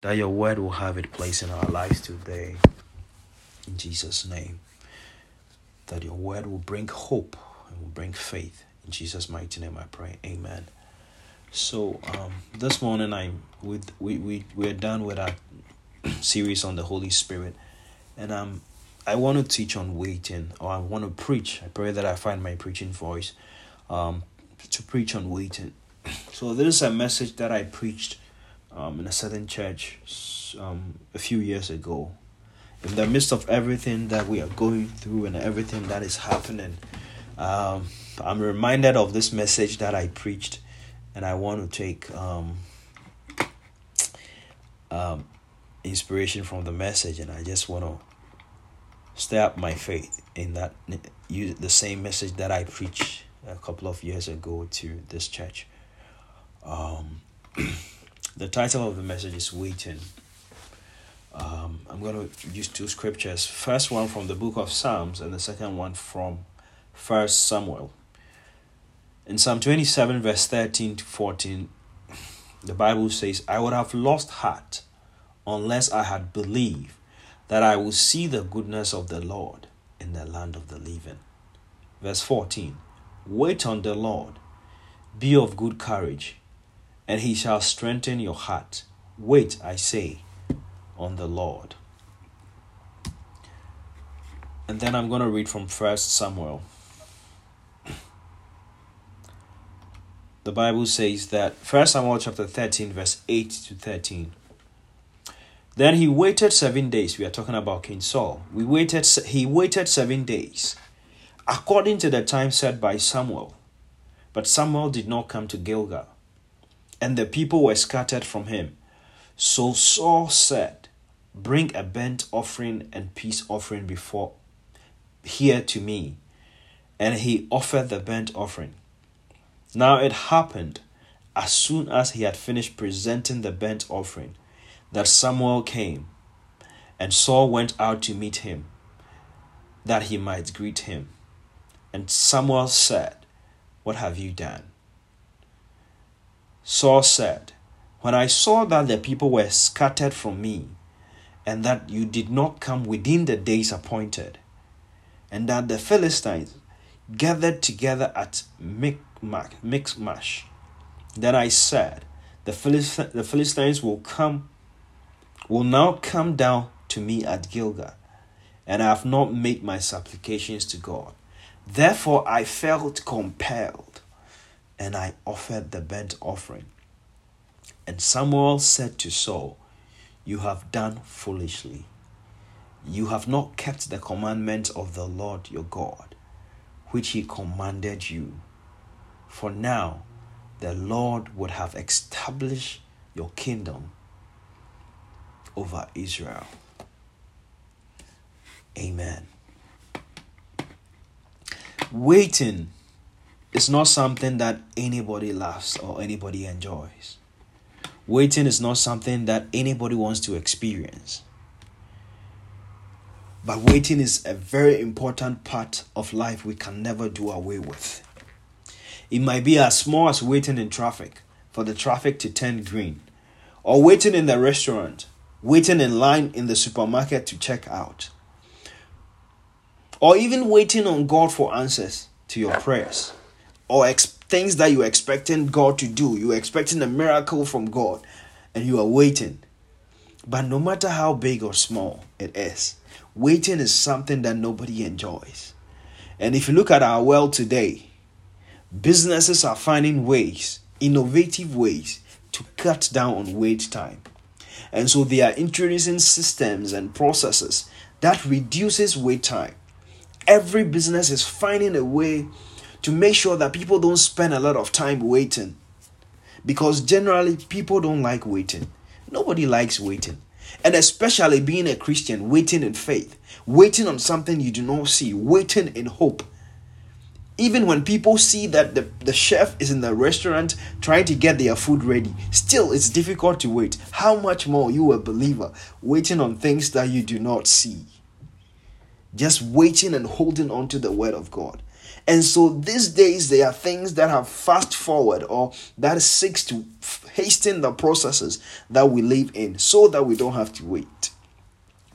that your word will have its place in our lives today. In Jesus' name. That your word will bring hope and will bring faith. In Jesus' mighty name I pray. Amen. So um, this morning I'm with we, we we're done with our series on the Holy Spirit. And um I want to teach on waiting or I want to preach. I pray that I find my preaching voice um to preach on waiting. So this is a message that I preached um, in a certain church um, a few years ago. In the midst of everything that we are going through and everything that is happening, um, I'm reminded of this message that I preached, and I want to take um, um, inspiration from the message, and I just want to stir up my faith in that use the same message that I preached a couple of years ago to this church. Um, The title of the message is Waiting. Um, I'm going to use two scriptures. First one from the book of Psalms, and the second one from First Samuel. In Psalm 27, verse 13 to 14, the Bible says, I would have lost heart unless I had believed that I will see the goodness of the Lord in the land of the living. Verse 14 Wait on the Lord, be of good courage and he shall strengthen your heart. Wait, I say, on the Lord. And then I'm going to read from First Samuel. The Bible says that First Samuel chapter 13, verse 8 to 13. Then he waited seven days. We are talking about King Saul. We waited he waited seven days, according to the time set by Samuel. But Samuel did not come to Gilgal and the people were scattered from him. So Saul said, Bring a burnt offering and peace offering before here to me. And he offered the burnt offering. Now it happened, as soon as he had finished presenting the burnt offering, that Samuel came, and Saul went out to meet him, that he might greet him. And Samuel said, What have you done? Saul said, When I saw that the people were scattered from me, and that you did not come within the days appointed, and that the Philistines gathered together at Michmash, then I said, the, Philist- the Philistines will come, will now come down to me at Gilgal, and I have not made my supplications to God. Therefore I felt compelled and I offered the burnt offering. And Samuel said to Saul, You have done foolishly. You have not kept the commandments of the Lord your God, which he commanded you. For now the Lord would have established your kingdom over Israel. Amen. Waiting it's not something that anybody loves or anybody enjoys. Waiting is not something that anybody wants to experience. But waiting is a very important part of life we can never do away with. It might be as small as waiting in traffic for the traffic to turn green, or waiting in the restaurant, waiting in line in the supermarket to check out, or even waiting on God for answers to your prayers or ex- things that you're expecting God to do. You're expecting a miracle from God and you are waiting. But no matter how big or small it is, waiting is something that nobody enjoys. And if you look at our world today, businesses are finding ways, innovative ways, to cut down on wait time. And so they are introducing systems and processes that reduces wait time. Every business is finding a way to make sure that people don't spend a lot of time waiting. Because generally, people don't like waiting. Nobody likes waiting. And especially being a Christian, waiting in faith, waiting on something you do not see, waiting in hope. Even when people see that the, the chef is in the restaurant trying to get their food ready, still it's difficult to wait. How much more you, a believer, waiting on things that you do not see? Just waiting and holding on to the word of God. And so these days, there are things that have fast forward or that seeks to hasten the processes that we live in so that we don't have to wait.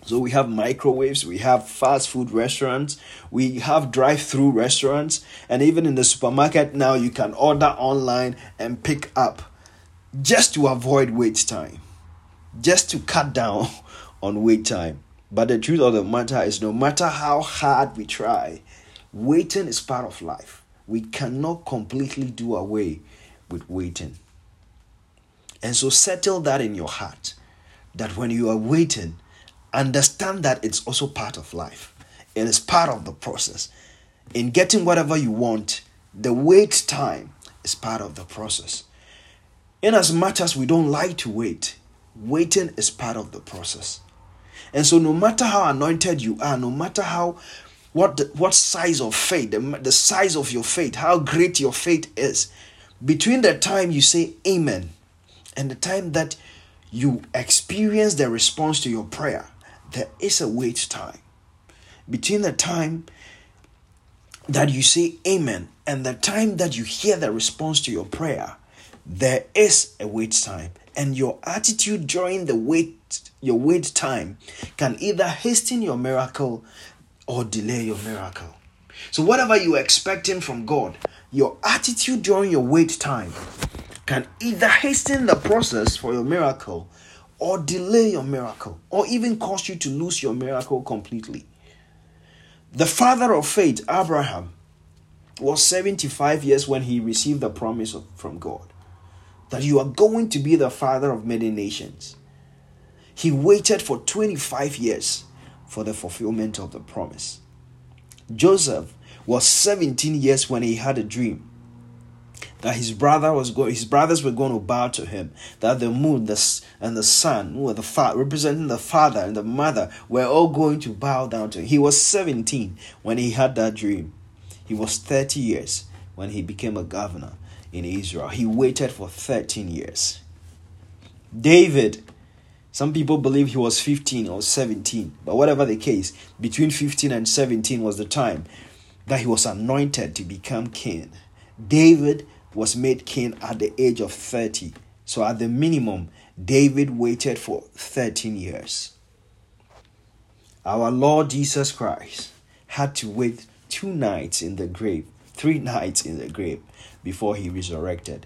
So we have microwaves, we have fast food restaurants, we have drive-through restaurants, and even in the supermarket now you can order online and pick up just to avoid wait time. Just to cut down on wait time. But the truth of the matter is no matter how hard we try, waiting is part of life. We cannot completely do away with waiting. And so settle that in your heart that when you are waiting, understand that it's also part of life. It is part of the process. In getting whatever you want, the wait time is part of the process. In as much as we don't like to wait, waiting is part of the process. And so, no matter how anointed you are, no matter how what the, what size of faith, the, the size of your faith, how great your faith is, between the time you say Amen and the time that you experience the response to your prayer, there is a wait time. Between the time that you say amen and the time that you hear the response to your prayer, there is a wait time. And your attitude during the wait, your wait time, can either hasten your miracle or delay your miracle. So, whatever you're expecting from God, your attitude during your wait time can either hasten the process for your miracle or delay your miracle, or even cause you to lose your miracle completely. The father of faith, Abraham, was 75 years when he received the promise of, from God that you are going to be the father of many nations. He waited for 25 years for the fulfillment of the promise. Joseph was 17 years when he had a dream that his brother was going, his brothers were going to bow to him. That the moon, the and the sun, were the fa- representing the father and the mother, were all going to bow down to him. He was 17 when he had that dream. He was 30 years when he became a governor in Israel. He waited for 13 years. David, some people believe he was 15 or 17, but whatever the case, between 15 and 17 was the time that he was anointed to become king. David was made king at the age of 30. So, at the minimum, David waited for 13 years. Our Lord Jesus Christ had to wait two nights in the grave, three nights in the grave before he resurrected.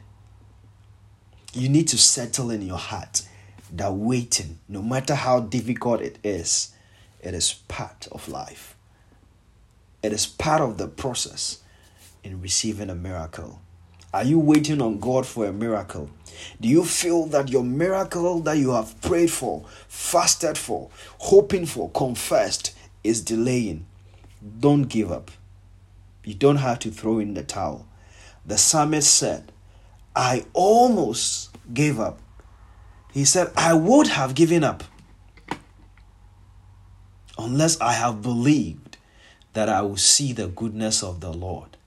You need to settle in your heart that waiting, no matter how difficult it is, it is part of life. It is part of the process in receiving a miracle. Are you waiting on God for a miracle? Do you feel that your miracle that you have prayed for, fasted for, hoping for, confessed is delaying? Don't give up. You don't have to throw in the towel. The psalmist said, I almost gave up. He said, I would have given up unless I have believed that I will see the goodness of the Lord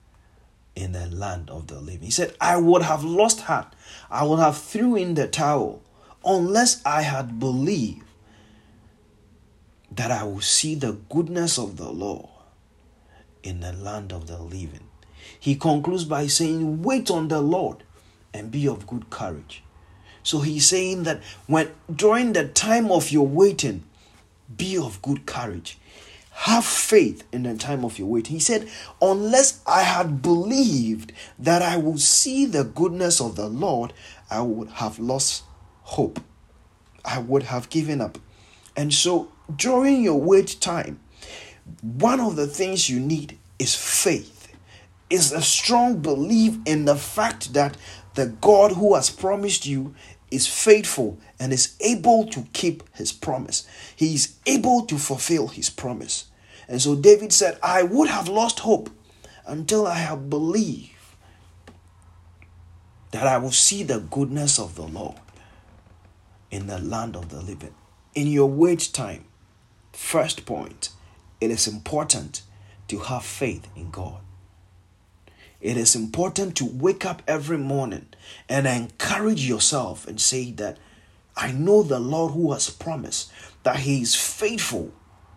in the land of the living. He said, I would have lost heart. I would have threw in the towel unless I had believed that I will see the goodness of the Lord in the land of the living. He concludes by saying, Wait on the Lord and be of good courage. So he's saying that when during the time of your waiting, be of good courage. Have faith in the time of your waiting. He said, Unless I had believed that I would see the goodness of the Lord, I would have lost hope. I would have given up. And so, during your wait time, one of the things you need is faith, is a strong belief in the fact that the God who has promised you is faithful and is able to keep his promise. He is able to fulfill his promise. And so David said, I would have lost hope until I have believed that I will see the goodness of the Lord in the land of the living. In your wait time, first point, it is important to have faith in God. It is important to wake up every morning and encourage yourself and say that I know the Lord who has promised that He is faithful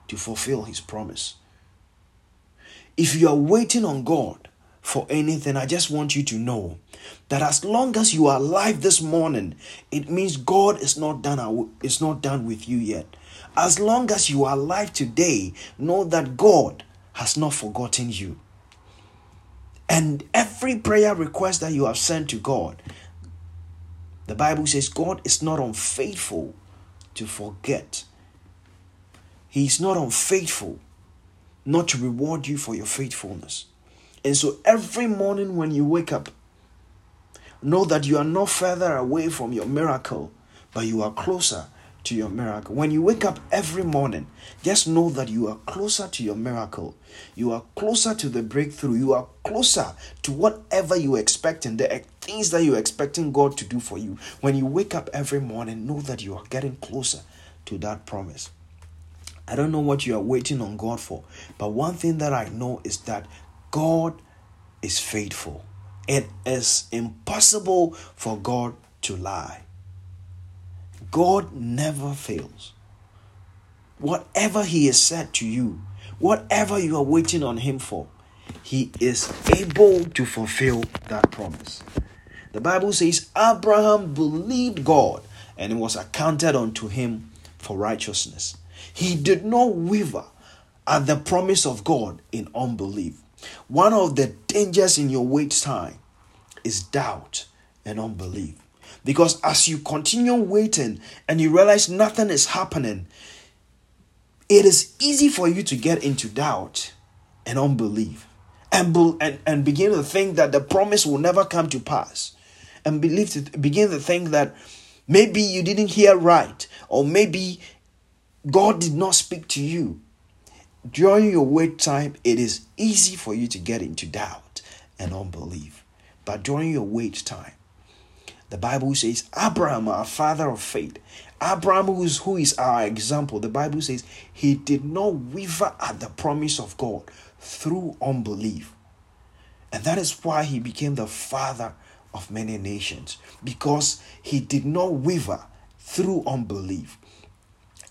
to fulfill his promise. If you are waiting on God, for anything, I just want you to know that as long as you are alive this morning, it means God is not done is not done with you yet. As long as you are alive today, know that God has not forgotten you. And every prayer request that you have sent to God, the Bible says God is not unfaithful to forget. He is not unfaithful not to reward you for your faithfulness. And so every morning when you wake up, know that you are not further away from your miracle, but you are closer to your miracle. When you wake up every morning, just know that you are closer to your miracle. You are closer to the breakthrough. You are closer to whatever you are expecting, the things that you're expecting God to do for you. When you wake up every morning, know that you are getting closer to that promise. I don't know what you are waiting on God for, but one thing that I know is that God is faithful. It is impossible for God to lie. God never fails. Whatever He has said to you, whatever you are waiting on Him for, He is able to fulfill that promise. The Bible says Abraham believed God and it was accounted unto him for righteousness. He did not waver at the promise of God in unbelief. One of the dangers in your wait time is doubt and unbelief. Because as you continue waiting and you realize nothing is happening, it is easy for you to get into doubt and unbelief and, and, and begin to think that the promise will never come to pass and believe to, begin to think that maybe you didn't hear right or maybe God did not speak to you. During your wait time, it is easy for you to get into doubt and unbelief. But during your wait time, the Bible says, Abraham, our father of faith, Abraham, who is, who is our example, the Bible says he did not waver at the promise of God through unbelief. And that is why he became the father of many nations, because he did not waver through unbelief.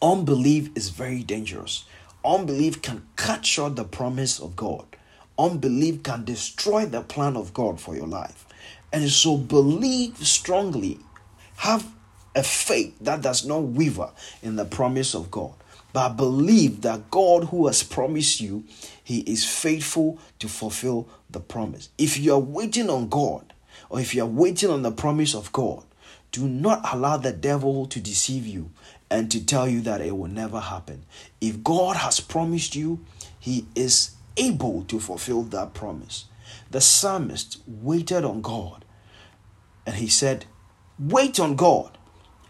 Unbelief is very dangerous. Unbelief can cut short the promise of God. Unbelief can destroy the plan of God for your life. And so believe strongly. Have a faith that does not waver in the promise of God. But believe that God, who has promised you, He is faithful to fulfill the promise. If you are waiting on God, or if you are waiting on the promise of God, do not allow the devil to deceive you and to tell you that it will never happen. If God has promised you, He is able to fulfill that promise. The psalmist waited on God and he said, Wait on God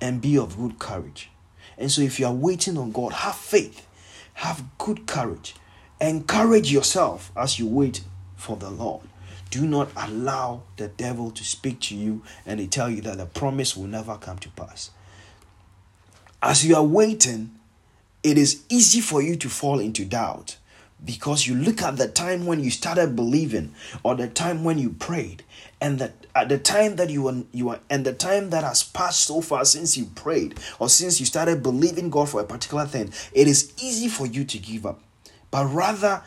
and be of good courage. And so, if you are waiting on God, have faith, have good courage, encourage yourself as you wait for the Lord. Do not allow the devil to speak to you and they tell you that the promise will never come to pass. As you are waiting, it is easy for you to fall into doubt because you look at the time when you started believing or the time when you prayed and that at the time that you were you are and the time that has passed so far since you prayed or since you started believing God for a particular thing it is easy for you to give up. But rather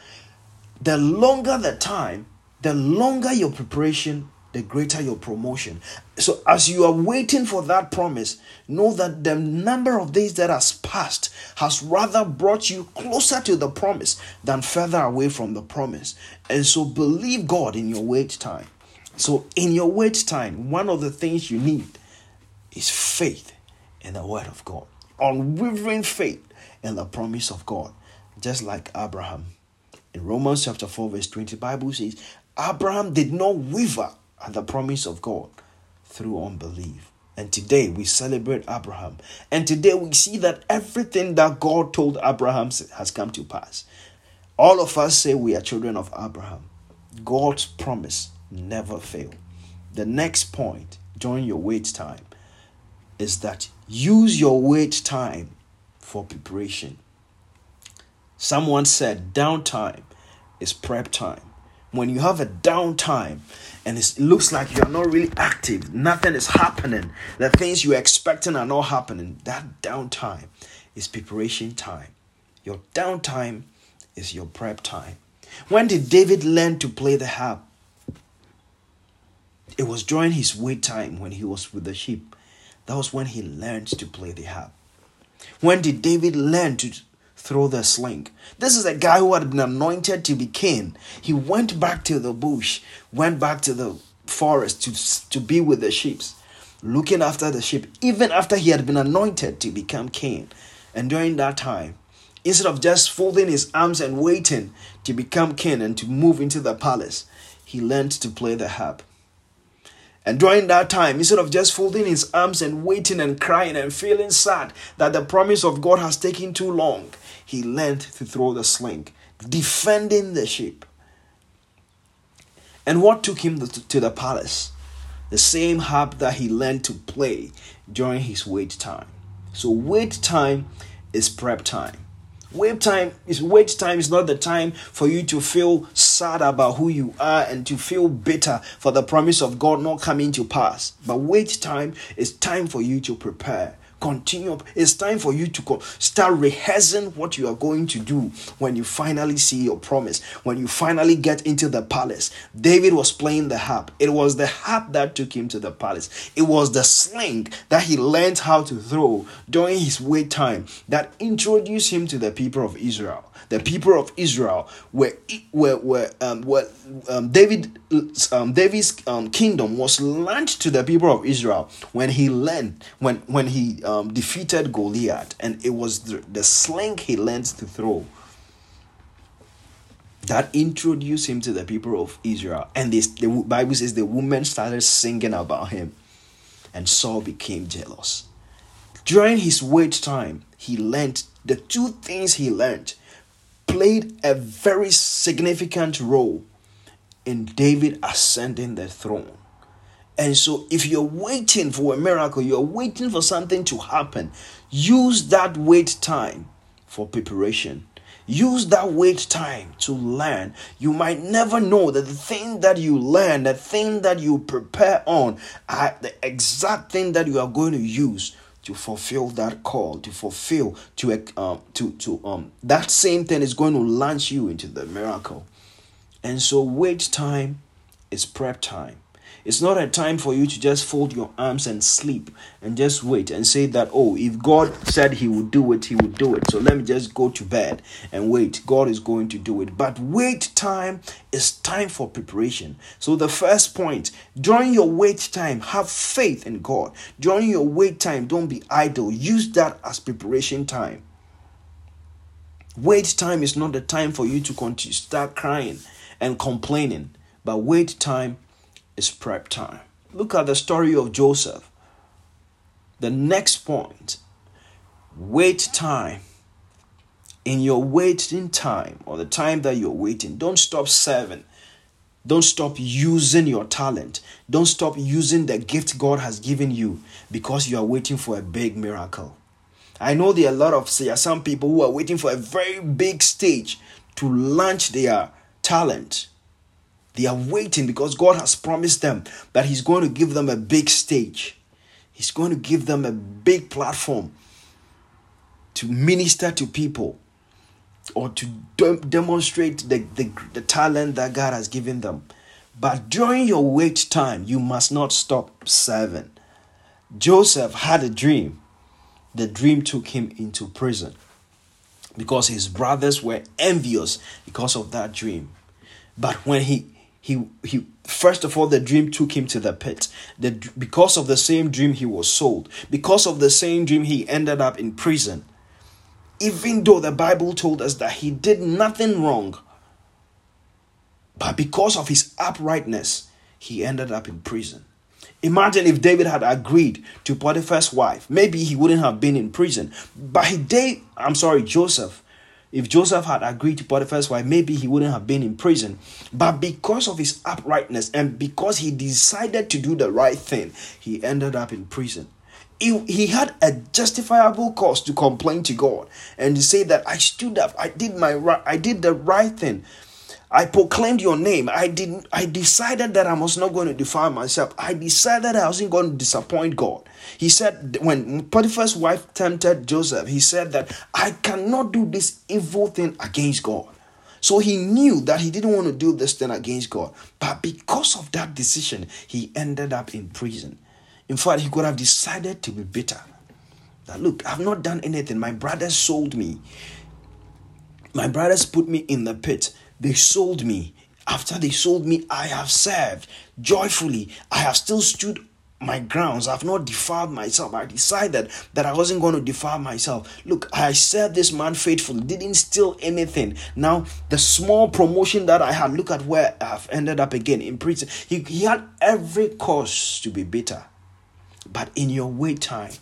the longer the time the longer your preparation the greater your promotion. So, as you are waiting for that promise, know that the number of days that has passed has rather brought you closer to the promise than further away from the promise. And so, believe God in your wait time. So, in your wait time, one of the things you need is faith in the word of God, unwavering faith in the promise of God, just like Abraham. In Romans chapter 4, verse 20, Bible says, Abraham did not waver at the promise of God through unbelief. And today we celebrate Abraham. And today we see that everything that God told Abraham has come to pass. All of us say we are children of Abraham. God's promise never fail. The next point during your wait time is that use your wait time for preparation. Someone said downtime is prep time when you have a downtime and it looks like you're not really active, nothing is happening, the things you're expecting are not happening, that downtime is preparation time. Your downtime is your prep time. When did David learn to play the harp? it was during his wait time when he was with the sheep. That was when he learned to play the harp. When did David learn to throw the sling? This is a guy who had been anointed to be king. He went back to the bush, went back to the forest to, to be with the sheep, looking after the sheep, even after he had been anointed to become king. And during that time, instead of just folding his arms and waiting to become king and to move into the palace, he learned to play the harp. And during that time, instead of just folding his arms and waiting and crying and feeling sad that the promise of God has taken too long, he learned to throw the sling, defending the sheep. And what took him to the palace? The same harp that he learned to play during his wait time. So, wait time is prep time. Wait time is wait time is not the time for you to feel sad about who you are and to feel bitter for the promise of God not coming to pass. But wait time is time for you to prepare continue. It's time for you to start rehearsing what you are going to do when you finally see your promise, when you finally get into the palace. David was playing the harp. It was the harp that took him to the palace. It was the sling that he learned how to throw during his wait time that introduced him to the people of Israel the people of Israel were were were, um, were um, David um, David's um, kingdom was launched to the people of Israel when he learned when when he um, defeated Goliath and it was the, the sling he learned to throw that introduced him to the people of Israel. And this the Bible says the woman started singing about him and Saul became jealous. During his wait time he learned the two things he learned played a very significant role in David ascending the throne. And so, if you're waiting for a miracle, you're waiting for something to happen, use that wait time for preparation. Use that wait time to learn. You might never know that the thing that you learn, the thing that you prepare on, are the exact thing that you are going to use to fulfill that call, to fulfill, to um, to to um, that same thing is going to launch you into the miracle. And so, wait time is prep time. It's not a time for you to just fold your arms and sleep and just wait and say that, oh, if God said He would do it, He would do it. So let me just go to bed and wait. God is going to do it. But wait time is time for preparation. So the first point during your wait time, have faith in God. During your wait time, don't be idle. Use that as preparation time. Wait time is not the time for you to start crying and complaining, but wait time is prep time. Look at the story of Joseph. The next point wait time. In your waiting time or the time that you're waiting, don't stop serving. Don't stop using your talent. Don't stop using the gift God has given you because you are waiting for a big miracle. I know there are a lot of some people who are waiting for a very big stage to launch their talent. They are waiting because God has promised them that He's going to give them a big stage. He's going to give them a big platform to minister to people or to de- demonstrate the, the, the talent that God has given them. But during your wait time, you must not stop serving. Joseph had a dream. The dream took him into prison because his brothers were envious because of that dream. But when he he he first of all the dream took him to the pit. The, because of the same dream he was sold. Because of the same dream he ended up in prison. Even though the bible told us that he did nothing wrong but because of his uprightness he ended up in prison. Imagine if david had agreed to potiphar's wife. Maybe he wouldn't have been in prison. But he did i'm sorry joseph if Joseph had agreed to Potiphar's wife, maybe he wouldn't have been in prison. But because of his uprightness and because he decided to do the right thing, he ended up in prison. He, he had a justifiable cause to complain to God and to say that I stood up, I did my right, I did the right thing. I proclaimed your name. I didn't I decided that I was not going to defile myself. I decided I wasn't going to disappoint God. He said when Potiphar's wife tempted Joseph, he said that I cannot do this evil thing against God. So he knew that he didn't want to do this thing against God. But because of that decision, he ended up in prison. In fact, he could have decided to be bitter. That look, I've not done anything. My brothers sold me. My brothers put me in the pit. They sold me. After they sold me, I have served joyfully. I have still stood my grounds. I've not defiled myself. I decided that I wasn't going to defile myself. Look, I served this man faithfully, didn't steal anything. Now, the small promotion that I had, look at where I've ended up again in prison. He, he had every cause to be bitter. But in your wait time,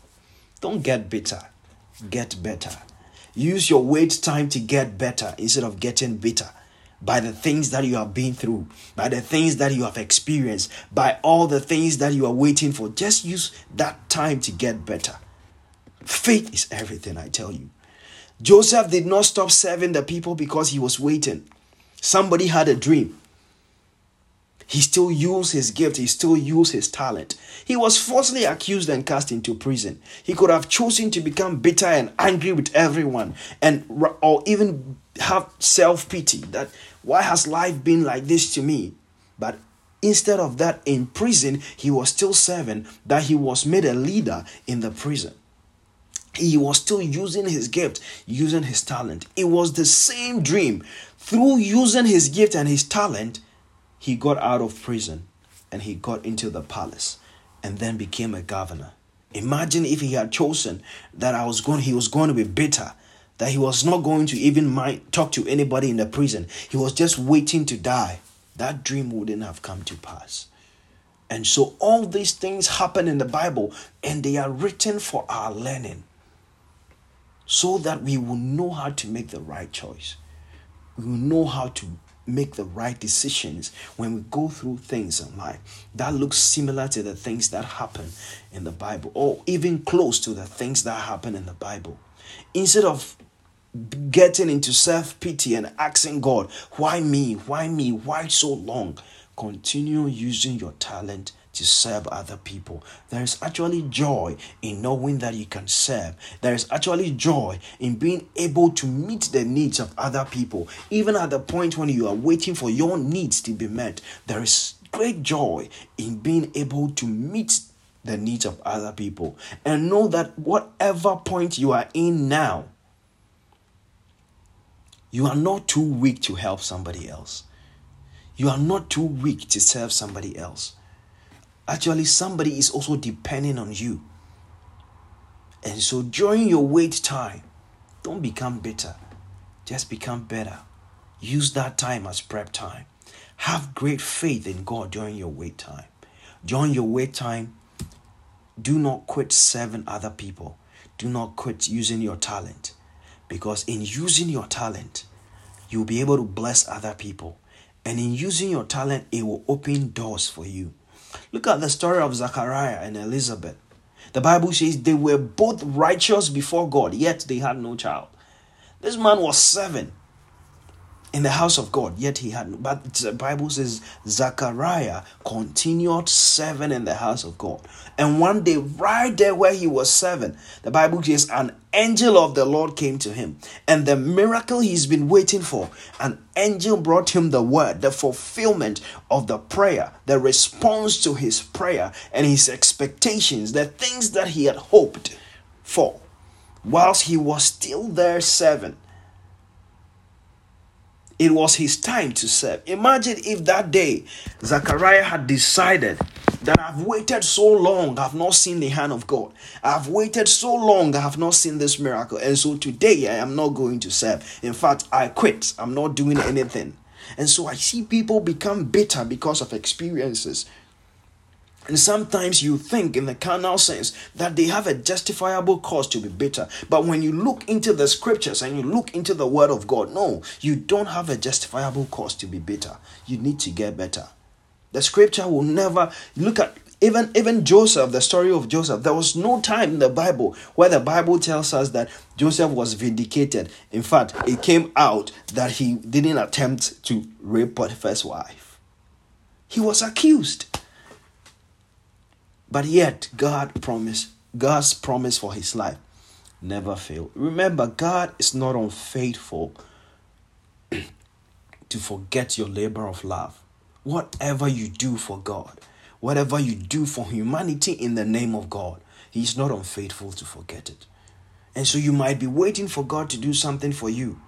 don't get bitter, get better. Use your wait time to get better instead of getting bitter by the things that you have been through, by the things that you have experienced, by all the things that you are waiting for. Just use that time to get better. Faith is everything, I tell you. Joseph did not stop serving the people because he was waiting. Somebody had a dream. He still used his gift, he still used his talent. He was falsely accused and cast into prison. He could have chosen to become bitter and angry with everyone and or even have self-pity that why has life been like this to me? But instead of that, in prison, he was still serving, that he was made a leader in the prison. He was still using his gift, using his talent. It was the same dream. Through using his gift and his talent, he got out of prison and he got into the palace and then became a governor. Imagine if he had chosen that I was going, he was going to be bitter that he was not going to even mind, talk to anybody in the prison. He was just waiting to die. That dream wouldn't have come to pass. And so all these things happen in the Bible and they are written for our learning so that we will know how to make the right choice. We will know how to make the right decisions when we go through things in life that looks similar to the things that happen in the Bible or even close to the things that happen in the Bible. Instead of getting into self pity and asking God, why me? Why me? Why so long? Continue using your talent to serve other people. There is actually joy in knowing that you can serve. There is actually joy in being able to meet the needs of other people. Even at the point when you are waiting for your needs to be met, there is great joy in being able to meet the needs of other people. And know that whatever point you are in now, you are not too weak to help somebody else. You are not too weak to serve somebody else. Actually, somebody is also depending on you. And so during your wait time, don't become bitter. Just become better. Use that time as prep time. Have great faith in God during your wait time. During your wait time, do not quit serving other people. Do not quit using your talent. Because in using your talent, you'll be able to bless other people. And in using your talent, it will open doors for you. Look at the story of Zachariah and Elizabeth. The Bible says they were both righteous before God, yet they had no child. This man was seven in the house of God, yet he had. But the Bible says Zachariah continued serving in the house of God. And one day, right there where he was serving, the Bible says an angel of the Lord came to him. And the miracle he's been waiting for, an angel brought him the word, the fulfillment of the prayer, the response to his prayer and his expectations, the things that he had hoped for, whilst he was still there serving it was his time to serve. Imagine if that day Zachariah had decided that I've waited so long, I've not seen the hand of God. I've waited so long, I have not seen this miracle. And so today I am not going to serve. In fact, I quit. I'm not doing anything. And so I see people become bitter because of experiences. And sometimes you think, in the carnal sense, that they have a justifiable cause to be bitter. But when you look into the scriptures and you look into the word of God, no, you don't have a justifiable cause to be bitter. You need to get better. The scripture will never look at even even Joseph, the story of Joseph. There was no time in the Bible where the Bible tells us that Joseph was vindicated. In fact, it came out that he didn't attempt to rape Potiphar's wife. He was accused. But yet, God promised, God's promise for his life never failed. Remember, God is not unfaithful. to forget your labor of love. Whatever you do for God, whatever you do for humanity in the name of God, He's not unfaithful to forget it. And so you might be waiting for God to do something for you,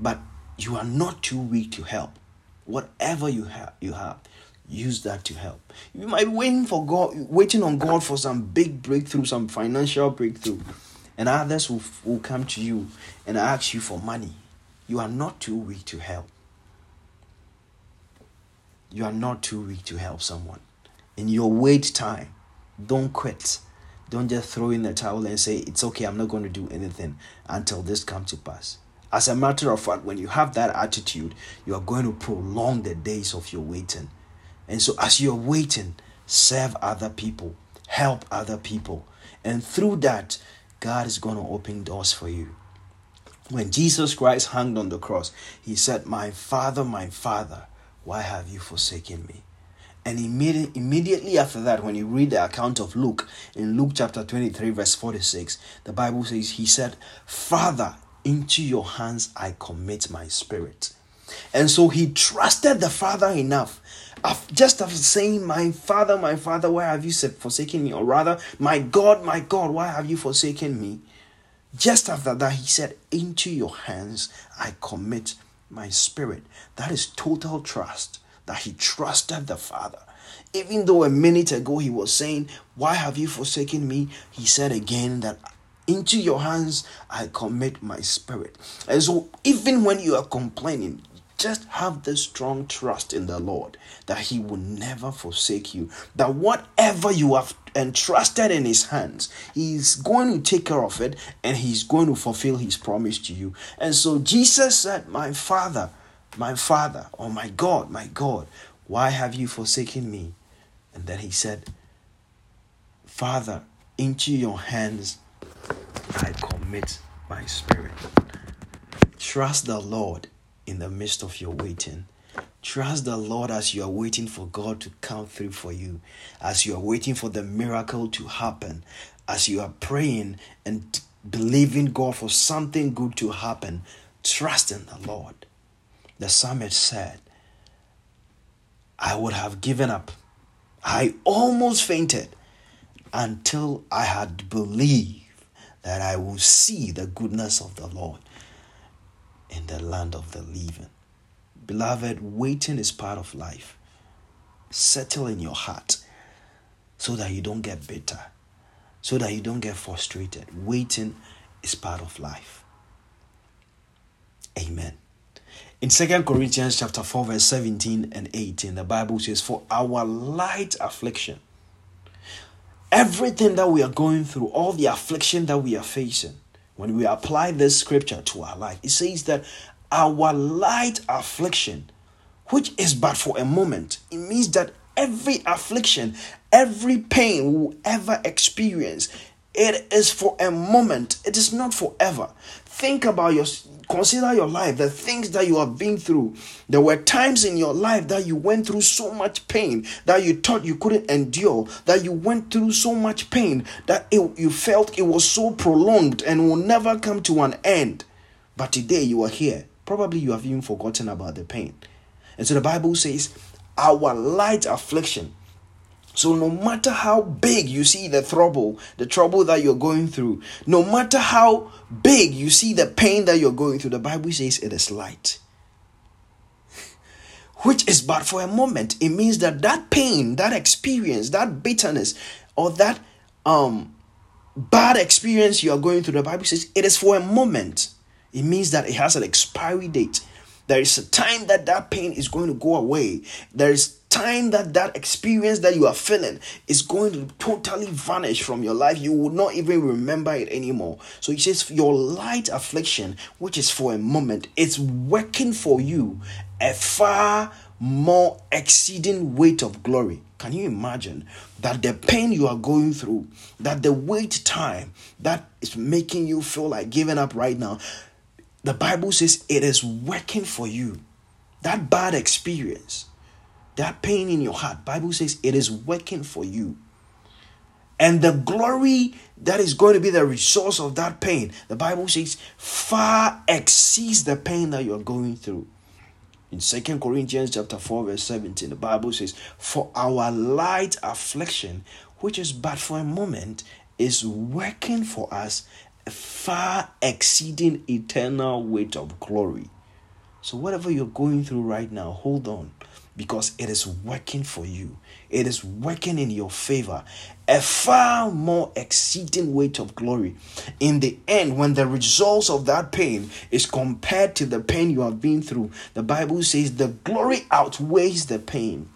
but you are not too weak to help. Whatever you have, you have, use that to help. You might be waiting for God, waiting on God for some big breakthrough, some financial breakthrough, and others will, will come to you and ask you for money. You are not too weak to help. You are not too weak to help someone. In your wait time, don't quit. Don't just throw in the towel and say, It's okay, I'm not going to do anything until this comes to pass. As a matter of fact, when you have that attitude, you are going to prolong the days of your waiting. And so, as you're waiting, serve other people, help other people. And through that, God is going to open doors for you. When Jesus Christ hung on the cross, he said, My Father, my Father, why have you forsaken me? And immediately, after that, when you read the account of Luke, in Luke chapter 23, verse 46, the Bible says, He said, Father, into your hands I commit my spirit. And so he trusted the Father enough. Just after saying, My Father, my Father, why have you forsaken me? Or rather, My God, my God, why have you forsaken me? Just after that, he said, Into your hands I commit my spirit. That is total trust that he trusted the Father. Even though a minute ago he was saying, Why have you forsaken me? He said again that into your hands I commit my spirit. And so, even when you are complaining, just have this strong trust in the Lord that He will never forsake you. That whatever you have entrusted in His hands, He's going to take care of it and He's going to fulfill His promise to you. And so Jesus said, My Father, my Father, oh my God, my God, why have you forsaken me? And then he said, Father, into your hands I commit my spirit. Trust the Lord in the midst of your waiting. Trust the Lord as you are waiting for God to come through for you, as you are waiting for the miracle to happen, as you are praying and believing God for something good to happen. Trust in the Lord. The psalmist said, I would have given up. I almost fainted until I had believed that I will see the goodness of the Lord in the land of the living. Beloved, waiting is part of life. Settle in your heart so that you don't get bitter, so that you don't get frustrated. Waiting is part of life. Amen. In 2 Corinthians chapter 4, verse 17 and 18, the Bible says, For our light affliction, everything that we are going through, all the affliction that we are facing, when we apply this scripture to our life, it says that our light affliction, which is but for a moment, it means that every affliction, every pain we will ever experience, it is for a moment, it is not forever. Think about your Consider your life, the things that you have been through. There were times in your life that you went through so much pain that you thought you couldn't endure, that you went through so much pain that it, you felt it was so prolonged and will never come to an end. But today you are here. Probably you have even forgotten about the pain. And so the Bible says, Our light affliction so, no matter how big you see the trouble, the trouble that you're going through, no matter how big you see the pain that you're going through, the Bible says it is light. Which is but for a moment. It means that that pain, that experience, that bitterness, or that um bad experience you are going through, the Bible says it is for a moment. It means that it has an expiry date. There is a time that that pain is going to go away. There is time that that experience that you are feeling is going to totally vanish from your life you will not even remember it anymore. So he says your light affliction which is for a moment it's working for you a far more exceeding weight of glory. Can you imagine that the pain you are going through that the wait time that is making you feel like giving up right now the bible says it is working for you. That bad experience that pain in your heart bible says it is working for you. And the glory that is going to be the resource of that pain the bible says far exceeds the pain that you're going through. In 2 Corinthians chapter 4, verse 17, the Bible says, For our light affliction, which is but for a moment, is working for us a far exceeding eternal weight of glory. So, whatever you're going through right now, hold on because it is working for you. It is working in your favor. A far more exceeding weight of glory. In the end, when the results of that pain is compared to the pain you have been through, the Bible says the glory outweighs the pain.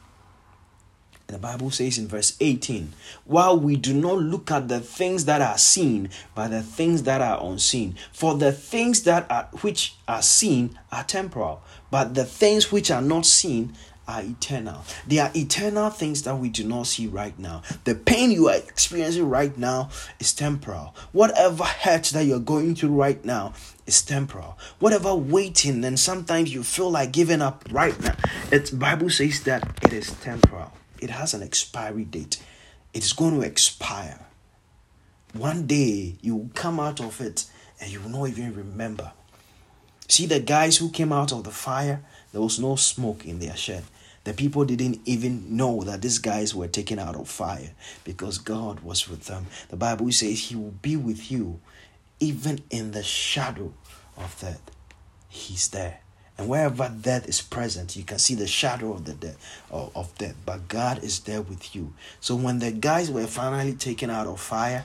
The Bible says in verse 18, while we do not look at the things that are seen, but the things that are unseen. For the things that are which are seen are temporal, but the things which are not seen are eternal. They are eternal things that we do not see right now. The pain you are experiencing right now is temporal. Whatever hurt that you're going through right now is temporal. Whatever waiting and sometimes you feel like giving up right now, the Bible says that it is temporal it has an expiry date. It is going to expire. One day you will come out of it and you will not even remember. See the guys who came out of the fire, there was no smoke in their shed. The people didn't even know that these guys were taken out of fire because God was with them. The Bible says He will be with you even in the shadow of death. He's there. And wherever death is present, you can see the shadow of the death of, death. But God is there with you. So when the guys were finally taken out of fire,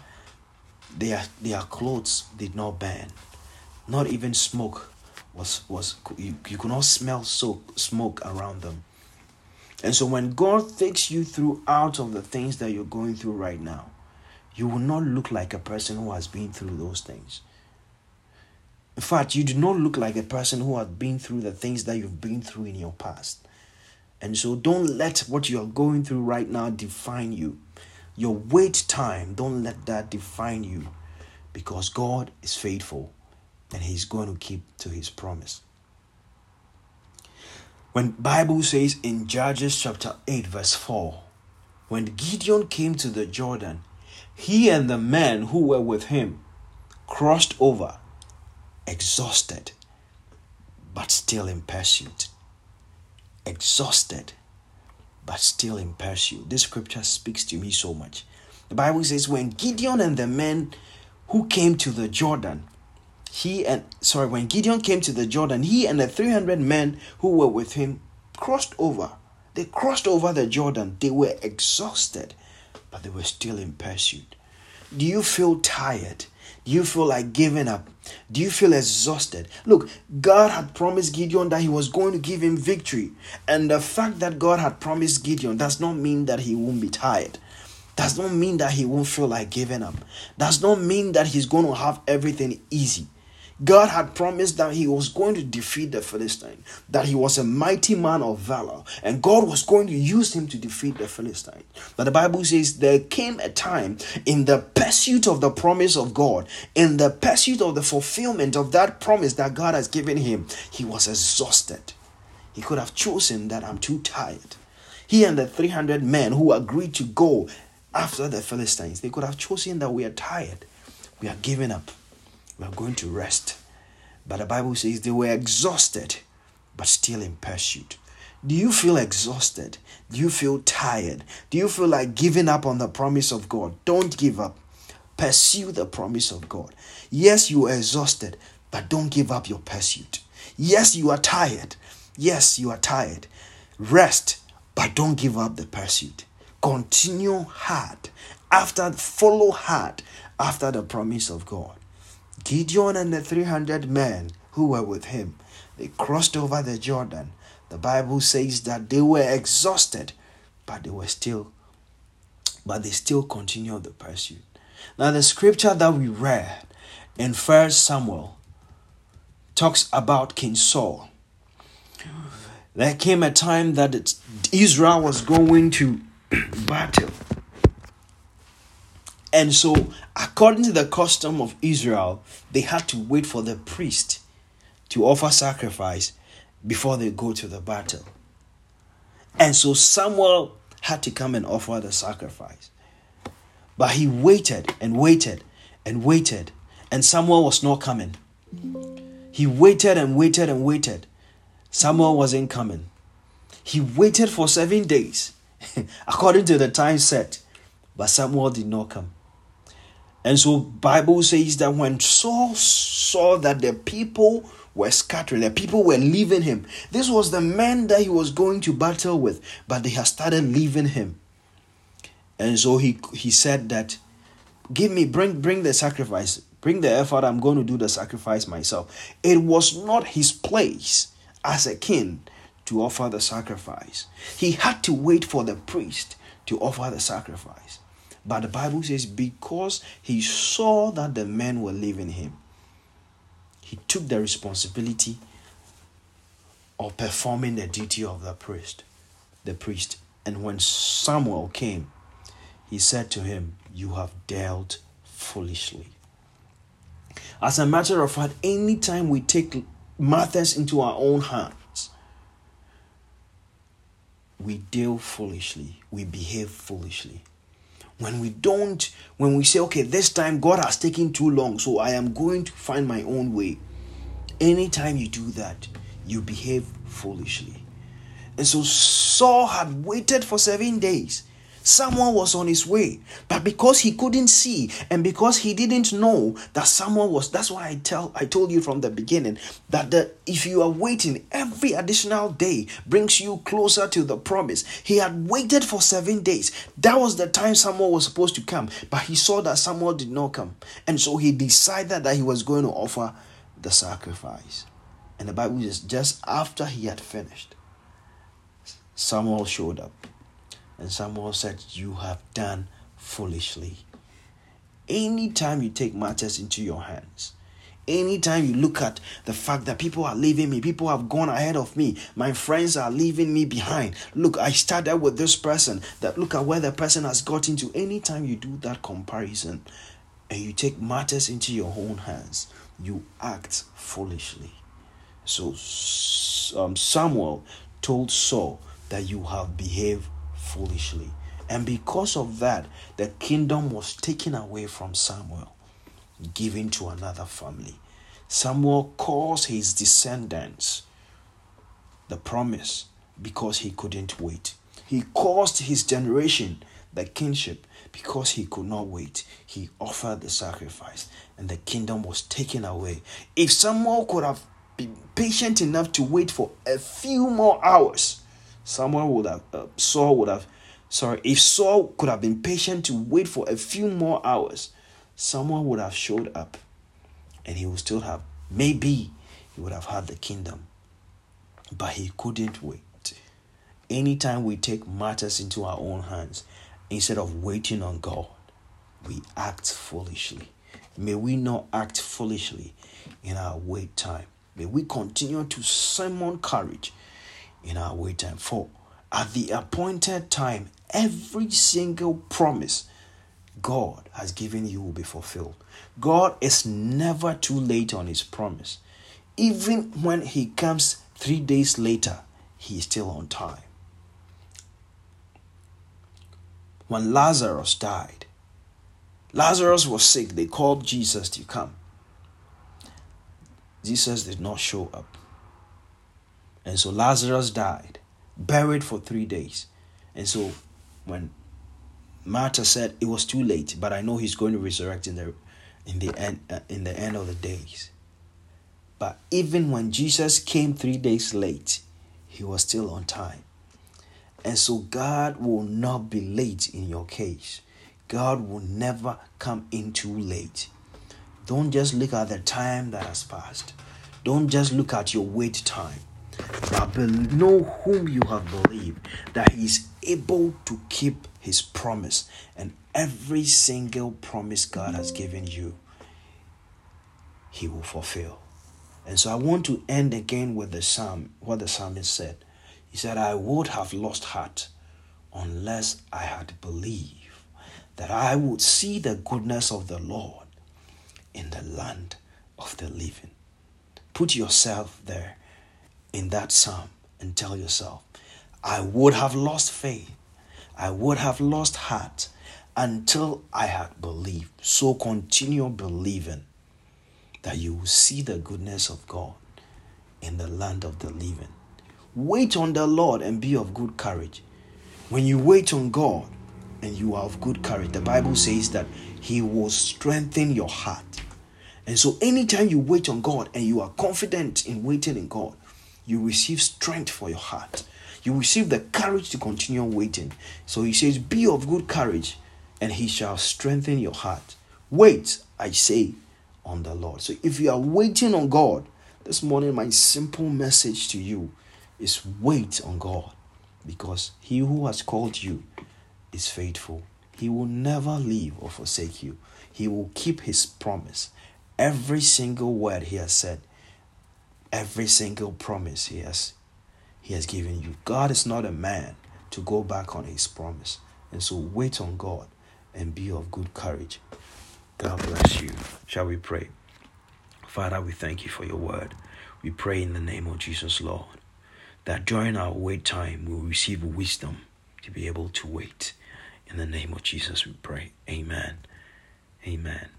their their clothes did not burn. Not even smoke was was you, you could not smell so smoke around them. And so when God takes you through out of the things that you're going through right now, you will not look like a person who has been through those things. In fact, you do not look like a person who has been through the things that you've been through in your past. And so don't let what you are going through right now define you. Your wait time, don't let that define you because God is faithful and he's going to keep to his promise. When Bible says in Judges chapter 8 verse 4, when Gideon came to the Jordan, he and the men who were with him crossed over exhausted, but still in pursuit. Exhausted, but still in pursuit. This scripture speaks to me so much. The Bible says, when Gideon and the men who came to the Jordan, he and sorry, when Gideon came to the Jordan, he and the 300 men who were with him crossed over. They crossed over the Jordan. They were exhausted, but they were still in pursuit. Do you feel tired? Do you feel like giving up? Do you feel exhausted? Look, God had promised Gideon that he was going to give him victory. And the fact that God had promised Gideon does not mean that he won't be tired. Does not mean that he won't feel like giving up. Does not mean that he's going to have everything easy. God had promised that he was going to defeat the Philistine, that he was a mighty man of valor, and God was going to use him to defeat the Philistine. But the Bible says there came a time in the pursuit of the promise of God, in the pursuit of the fulfillment of that promise that God has given him, he was exhausted. He could have chosen that I'm too tired. He and the 300 men who agreed to go after the Philistines, they could have chosen that we are tired, we are giving up we are going to rest. But the Bible says they were exhausted, but still in pursuit. Do you feel exhausted? Do you feel tired? Do you feel like giving up on the promise of God? Don't give up. Pursue the promise of God. Yes, you are exhausted, but don't give up your pursuit. Yes, you are tired. Yes, you are tired. Rest, but don't give up the pursuit. Continue hard after follow hard after the promise of God. Gideon and the 300 men who were with him, they crossed over the Jordan. The Bible says that they were exhausted, but they were still, but they still continued the pursuit. Now, the scripture that we read in First Samuel talks about King Saul. There came a time that Israel was going to battle and so, according to the custom of Israel, they had to wait for the priest to offer sacrifice before they go to the battle. And so Samuel had to come and offer the sacrifice. But he waited and waited and waited, and Samuel was not coming. He waited and waited and waited. Samuel wasn't coming. He waited for seven days, according to the time set, but Samuel did not come. And so Bible says that when Saul saw that the people were scattering, the people were leaving him. This was the man that he was going to battle with, but they had started leaving him. And so he he said that give me bring bring the sacrifice, bring the effort, I'm going to do the sacrifice myself. It was not his place as a king to offer the sacrifice. He had to wait for the priest to offer the sacrifice. But the Bible says, because he saw that the men were leaving him, he took the responsibility of performing the duty of the priest. The priest. And when Samuel came, he said to him, You have dealt foolishly. As a matter of fact, anytime we take matters into our own hands, we deal foolishly, we behave foolishly when we don't when we say okay this time god has taken too long so i am going to find my own way. Anytime you do that you behave foolishly. And so saul had waited for seven days Samuel was on his way. But because he couldn't see and because he didn't know that Samuel was, that's why I tell I told you from the beginning that the, if you are waiting, every additional day brings you closer to the promise. He had waited for seven days. That was the time Samuel was supposed to come, but he saw that Samuel did not come. And so he decided that he was going to offer the sacrifice. And the Bible says just after he had finished, Samuel showed up. And Samuel said, You have done foolishly. Anytime you take matters into your hands, anytime you look at the fact that people are leaving me, people have gone ahead of me, my friends are leaving me behind. Look, I started with this person, that look at where the person has got into. Anytime you do that comparison and you take matters into your own hands, you act foolishly. So um, Samuel told Saul that you have behaved foolishly. And because of that, the kingdom was taken away from Samuel, given to another family. Samuel caused his descendants the promise because he couldn't wait. He caused his generation the kingship because he could not wait. He offered the sacrifice and the kingdom was taken away. If Samuel could have been patient enough to wait for a few more hours, Samuel would have, uh, Saul would have, sorry, if Saul could have been patient to wait for a few more hours, Samuel would have showed up and he would still have, maybe he would have had the kingdom. But he couldn't wait. Anytime we take matters into our own hands, instead of waiting on God, we act foolishly. May we not act foolishly in our wait time. May we continue to summon courage in our wait. For at the appointed time, every single promise God has given you will be fulfilled. God is never too late on his promise. Even when he comes three days later, he is still on time. When Lazarus died, Lazarus was sick. They called Jesus to come. Jesus did not show up. And so Lazarus died, buried for three days. And so when Martha said it was too late, but I know he's going to resurrect in the in the end uh, in the end of the days. But even when Jesus came 3 days late, he was still on time. And so God will not be late in your case. God will never come in too late. Don't just look at the time that has passed. Don't just look at your wait time but know whom you have believed, that he is able to keep his promise and every single promise God has given you, he will fulfill. And so I want to end again with the psalm, what the psalmist said. He said, I would have lost heart unless I had believed that I would see the goodness of the Lord in the land of the living. Put yourself there in that psalm and tell yourself, I would have lost faith. I would have lost heart until I had believed. So continue believing that you will see the goodness of God in the land of the living. Wait on the Lord and be of good courage. When you wait on God and you are of good courage, the Bible says that He will strengthen your heart. And so, anytime you wait on God and you are confident in waiting in God, you receive strength for your heart. You receive the courage to continue waiting. So, He says, Be of good courage, and He shall strengthen your heart. Wait, I say, on the Lord. So, if you are waiting on God, this morning, my simple message to you is wait on God because He who has called you is faithful. He will never leave or forsake you. He will keep His promise. Every single word He has said, every single promise He has, He has given you. God is not a man to go back on His promise. And so wait on God and be of good courage. God bless you. Shall we pray? Father, we thank you for your word. We pray in the name of Jesus, Lord that during our wait time we'll receive wisdom to be able to wait. In the name of Jesus, we pray. Amen. Amen.